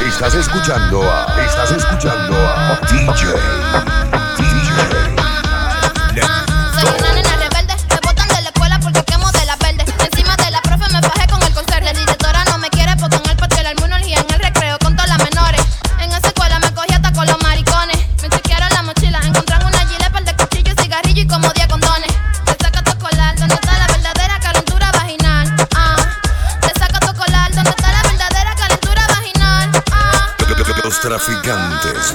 Estás escuchando a. Estás escuchando a DJ traficantes.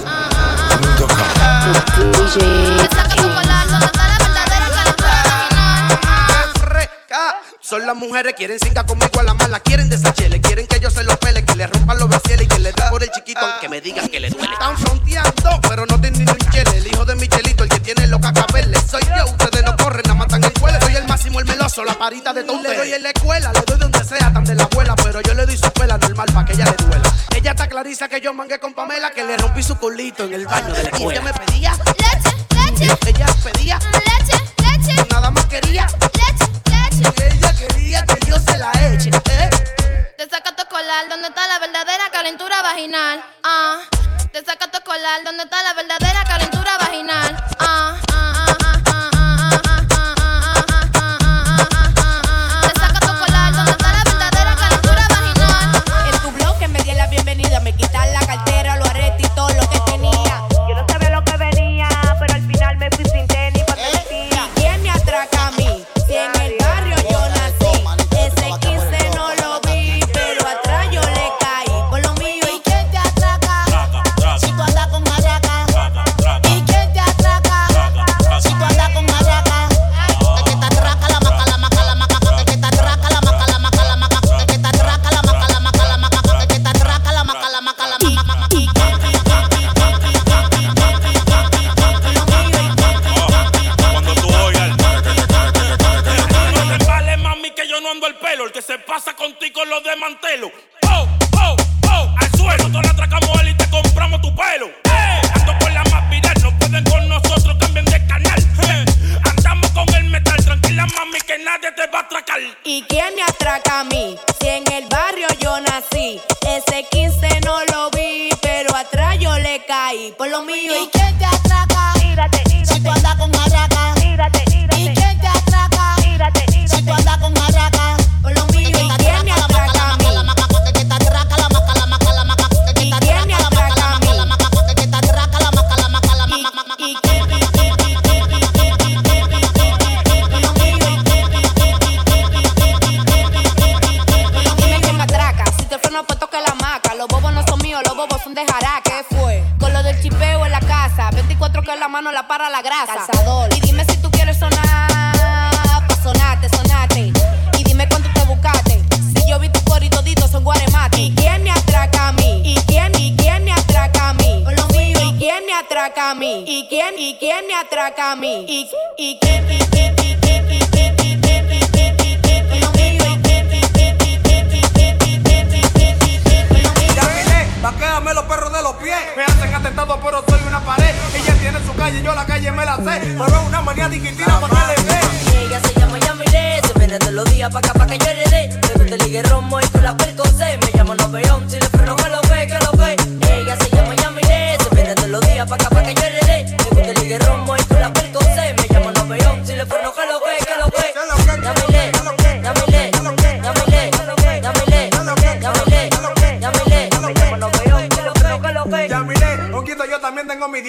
Son las mujeres, quieren cinta conmigo a la mala, quieren desachele, quieren que yo se los pele, que le rompan los bracieles y que le da por el chiquito, aunque me digan que le duele. Están fronteando, pero no tienen ni un el hijo de Michelito, el que tiene los cacabeles, soy yo el meloso, la parita de todo. Le doy en la escuela, le doy donde sea, tan de la abuela, pero yo le doy su escuela normal para que ella le duela. Ella está clariza que yo mangué con Pamela, que le rompí su culito en el ah, baño de la escuela. Y ella me pedía leche, leche. Ella pedía ah, leche, leche. Nada más quería leche, leche. Y ella quería que yo se la eche. Eh. Te saca tu escolar, donde está la verdadera calentura vaginal. Ah, te saca tu escolar, donde está la verdadera calentura vaginal. Ah, ah, ah. ah. desmantelo Me hacen atentado, pero soy una pared. Ella tiene su calle, yo la calle me la sé. Pero una manía digitina para que le ve. Ella se llama Yamile, se viene todos los días pa' acá, pa' que yo heredé. Me gusta el ligue romo y tú la percocé. Me llama no peón, si le freno que lo ve, que lo ve. Ella se llama Yamile, se viene todos los días pa' acá, pa' que yo heredé. Me gusta el ligue romo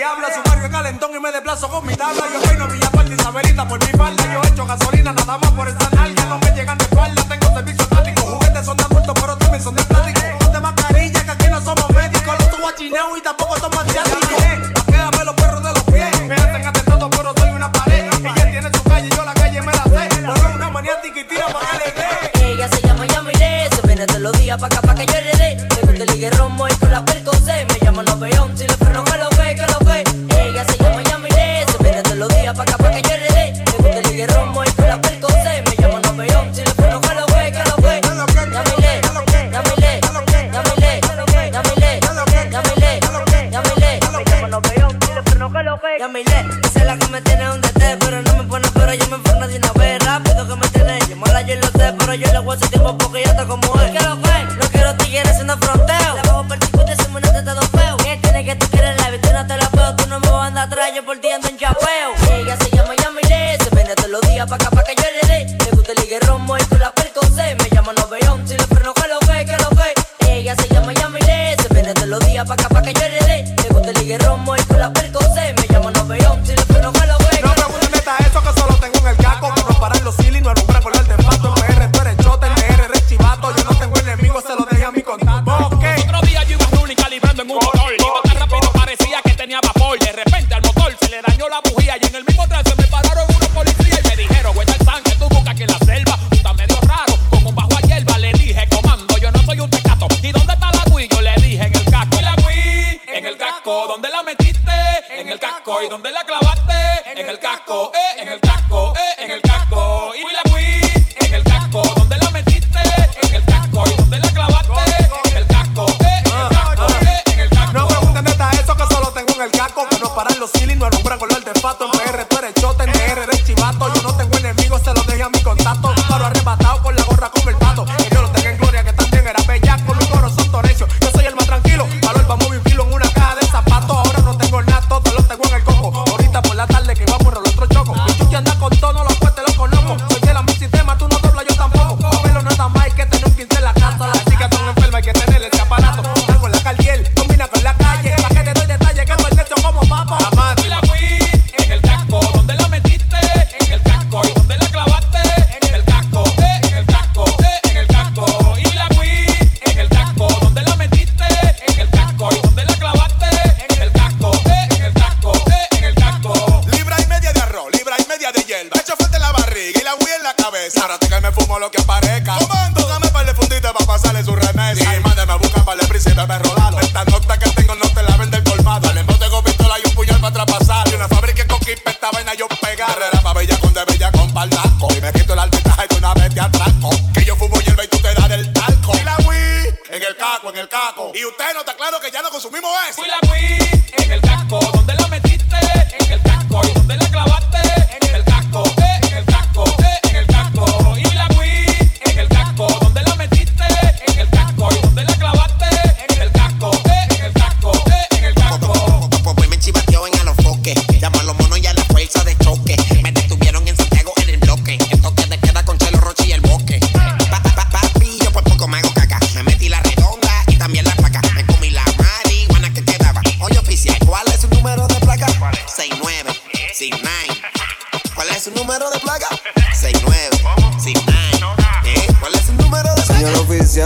habla, su barrio calentón y me desplazo con mi tabla. Yo peino Villapuerta Isabelita por mi falda. Yo echo gasolina nada más por esta nalga. No me llegan de espalda, tengo servicio estático. Juguetes son de adultos, pero también son de plástico. Ponte mascarilla que aquí no somos médicos. No tu guachineo y tampoco somos asiáticos. porque yo estoy como él. Quiero ver, no quiero tigres haciendo fronteo. La bajo perchicuta y se me nota todo feo. ¿Qué tiene que tú quieres la vida? No te la veo, tú no me vas a andar atrás, yo por ti ando en chapeo. Ella se llama Yamile, se vende todos los días pa' acá pa' que yo le dé. Le gusta el liguerromo y tú la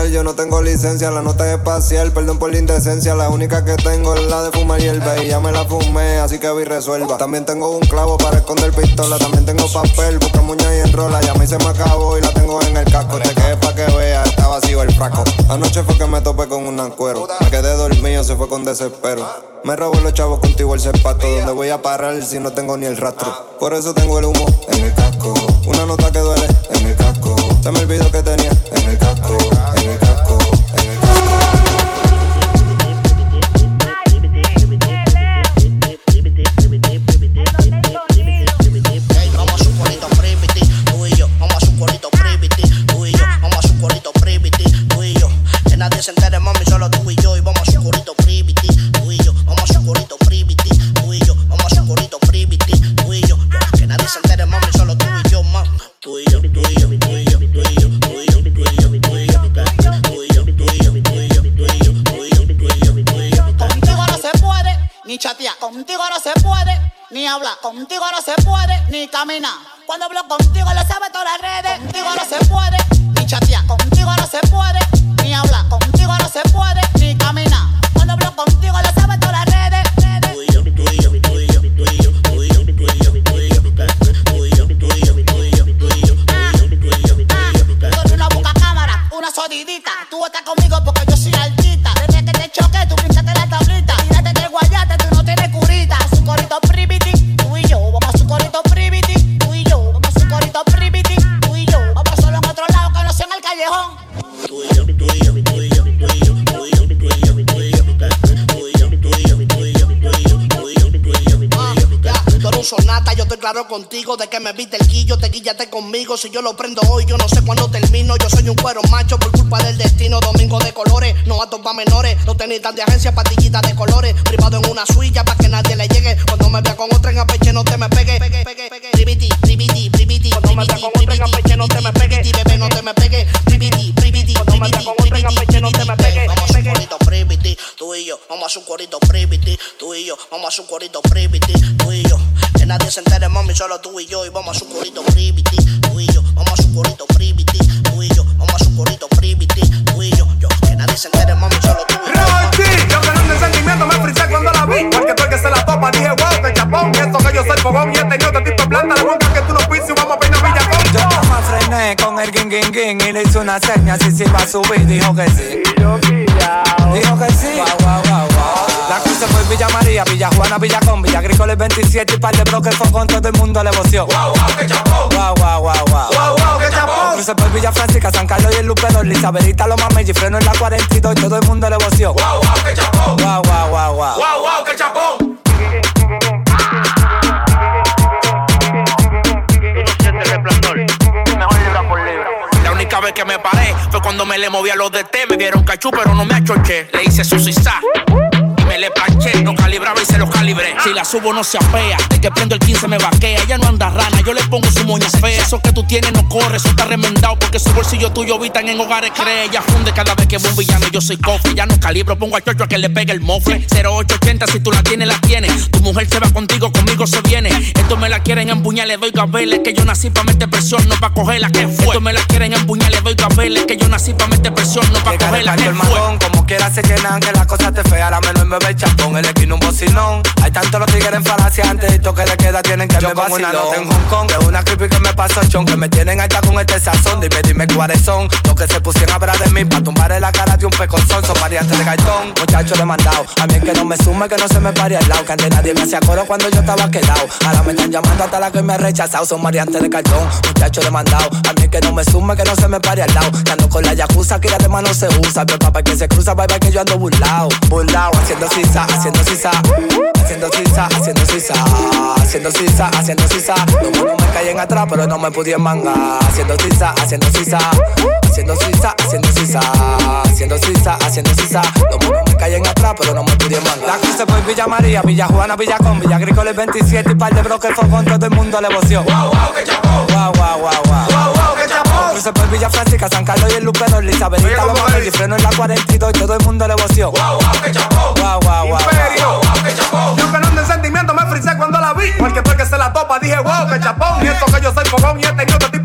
Yo no tengo licencia, la nota es espacial. Perdón por la indecencia, la única que tengo es la de fumar hierba. Y ya me la fumé, así que vi resuelva. También tengo un clavo para esconder pistola. También tengo papel, busca muña y enrola. Ya me se me acabó y la tengo en el casco. Te quedé pa' que vea, está vacío el fraco. Anoche fue que me topé con un ancuero. Me quedé dormido, se fue con desespero. Me robo los chavos contigo el zapato. ¿Dónde voy a parar si no tengo ni el rastro? Por eso tengo el humo en el casco. Una nota que duele en el casco. Dame me olvidó que tenía en el casco, en el casco. Contigo de que me viste el guillo, te guíllate conmigo. Si yo lo prendo hoy, yo no sé cuándo termino. Yo soy un cuero macho por culpa del destino. Domingo de colores, no a pa' menores. No tenitas de agencia, patillitas de colores. Privado en una suya para que nadie le llegue. Cuando me vea con otra en apeche, no te me pegue. Priviti, priviti, priviti, Cuando me vea con otra en apeche, no te me pegue. bebé, no te me pegue. Priviti, priviti, Cuando me vea con otra en apeche, no te me pegue. Privity, tú y yo. Vamos a hacer un corito privity, tú y yo. Vamos a hacer un corito privity, tú y yo. Que nadie se entere, mami, solo tú y yo. Y vamos a hacer un corito privity, tú y yo. Vamos a hacer un corito privity, tú y yo. Vamos a hacer un corito privity, tú y yo. yo. Que nadie se entere, mami, solo tú y yo. Rochi, yo que no de sentimiento me frisé cuando la vi. Porque tú el que se la topa, dije wow, que chapón. Y eso que yo soy fogón y he tenido este tipo planta. La boca que tú no pises y vamos a peinar Villacón. Yo me frené con el ging ging ging y le hice una seña si se iba a subir, dijo que sí. Dijo que sí. Guau, guau, guau, guau. La cruz se fue Villa María, Villa Juana, Villa Con, Villa Agrícola el 27 y par de bloques fue con todo el mundo le voció. Guau, guau, que chapó. Guau, guau, guau, guau. Wow, wow, que chapón. La cruz se fue Villa Francisca, San Carlos y el Lupedo, Elizabethita, lo mames y freno en la 42 y todo el mundo le voció. Wow, wow, que chapón. Guau, guau, guau, guau. Wow, wow, que chapón. La única vez que me paré fue cuando me le moví a los DT. Me dieron cachú, pero no me achoché. Le hice su le planché, lo calibraba y se los calibré. Si la subo no se apea, de que prendo el 15 me vaquea. Ella no anda rana, yo le pongo su moña fea. Eso que tú tienes no corre, eso está remendado. Porque su bolsillo tuyo habitan en hogares cree. Ella funde cada vez que voy un villano, yo soy cofre. Ya no calibro, pongo a chocho a que le pegue el mofle. 0880, si tú la tienes, la tienes. Tu mujer se va contigo, conmigo se viene. Esto me la quieren empuñar, le doy gabeles. Que yo nací pa' meter presión, no pa' cogerla. que fue? Esto me la quieren empuñar, le doy gabeles. Que yo nací pa' meter presión, no pa' Que cogerla. el que fue? como quiera se llenan, que la cosa te fea, la menos me ve el chapón, el esquina un bocinón. Hay tantos los tigres en falacia antes y todo que le queda tienen que me con una nota en Hong Kong, de una creepy que me pasó chon, que me tienen alta con este sazón, dime, dime cuáles son, los que se pusieron a hablar de mí, pa' tumbarle la cara de un peconzón, son variantes de cartón, muchachos demandado, a mí es que no me sume, que no se me pare al lado, que antes nadie me hacía coro cuando yo estaba quedado, ahora me están llamando hasta la que me ha rechazado, son variantes de cartón, muchachos demandado, a mí es que no me sume, que no se me pare al lado, que ando con la yakuza, que ya de mano se usa, pero papá que se cruza, bye bye que yo ando burlao, burlao, haciendo sisa, haciendo sisa, haciendo sisa, haciendo sisa, haciendo sisa, haciendo sisa, los monos me caen atrás, pero no me pudieron mangar, haciendo sisa, haciendo sisa, haciendo sisa, haciendo sisa, haciendo sisa, haciendo sisa, los monos me caen atrás, pero no me pudieron mangar. La se fue Villa María, Villa Juana, Villa Con, Villa Agrícola el 27 y par de bloques con todo el mundo le voció. Wow, wow, que chapón. Guau, guau, guau, guau. Wow, wow, que chapón. Cruce por Villa Francisca, San Carlos y el los ¿cómo mames es? y freno en la 42 y todo el mundo le voció. Wow, wow, que chapón. Guau, guau, guau, Imperio. que chapón. Yo que no ando en sentimiento me frisé cuando la vi. Porque tú el que se la topa, dije wow, que chapón. Y eso que yo soy fogón y este tipo de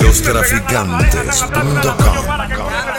Los traficantes.com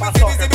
my see.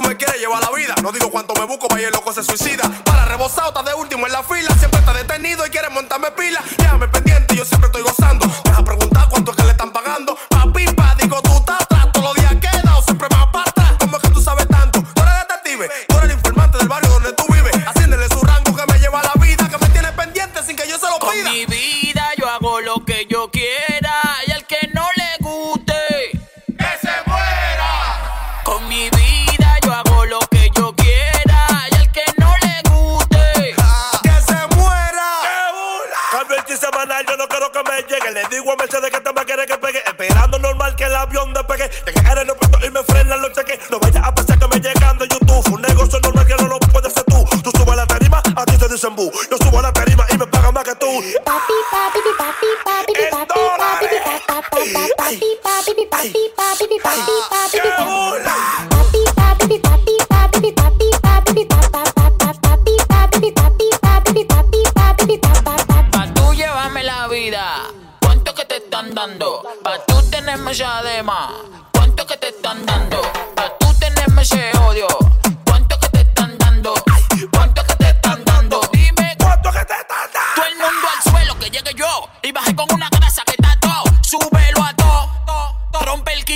Me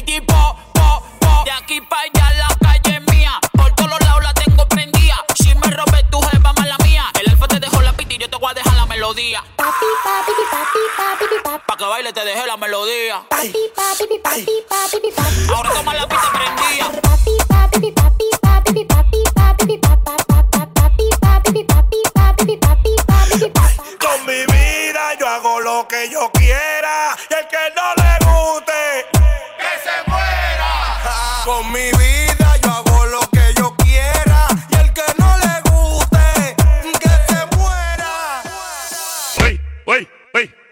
po, po, po. De aquí pa' allá la calle es mía. Por todos lados la tengo prendida. Si me robé tu jeva, mala mía. El alfa te dejó la pita y yo te voy a dejar la melodía. Pa' que baile te dejé la melodía. Ahora toma la pita prendida. Con mi vida yo hago lo que yo quiero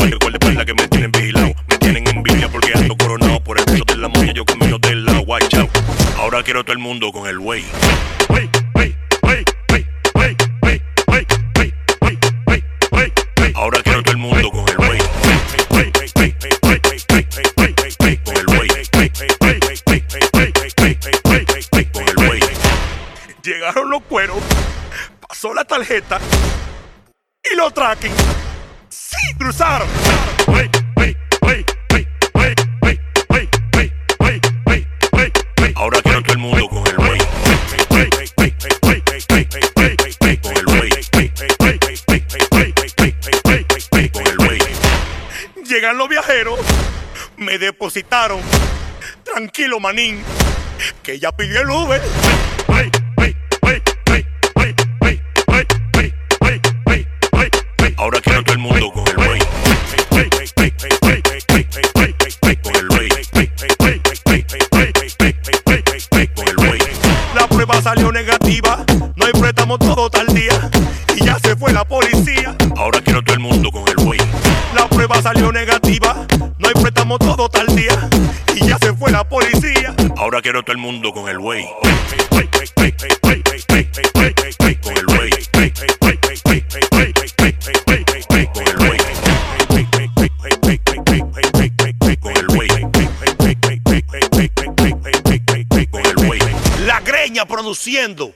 Cualquier espalda que me tienen vigilado. Me tienen envidia porque ando coronado por el peso de la mano. Yo camino de la watch out. Ahora quiero todo el mundo con el wey. Ahora quiero todo el mundo con el wey. Llegaron los cueros, pasó la tarjeta y lo traquen. Cruzaron. Ahora quiero todo el mundo con el wey. Con el wey. Con el wey. Llegan los viajeros, me depositaron. Tranquilo, manín, que ya pidió el Uber. Ahora quiero todo el mundo Quiero todo el mundo con el wey. Con el wey. Produciendo.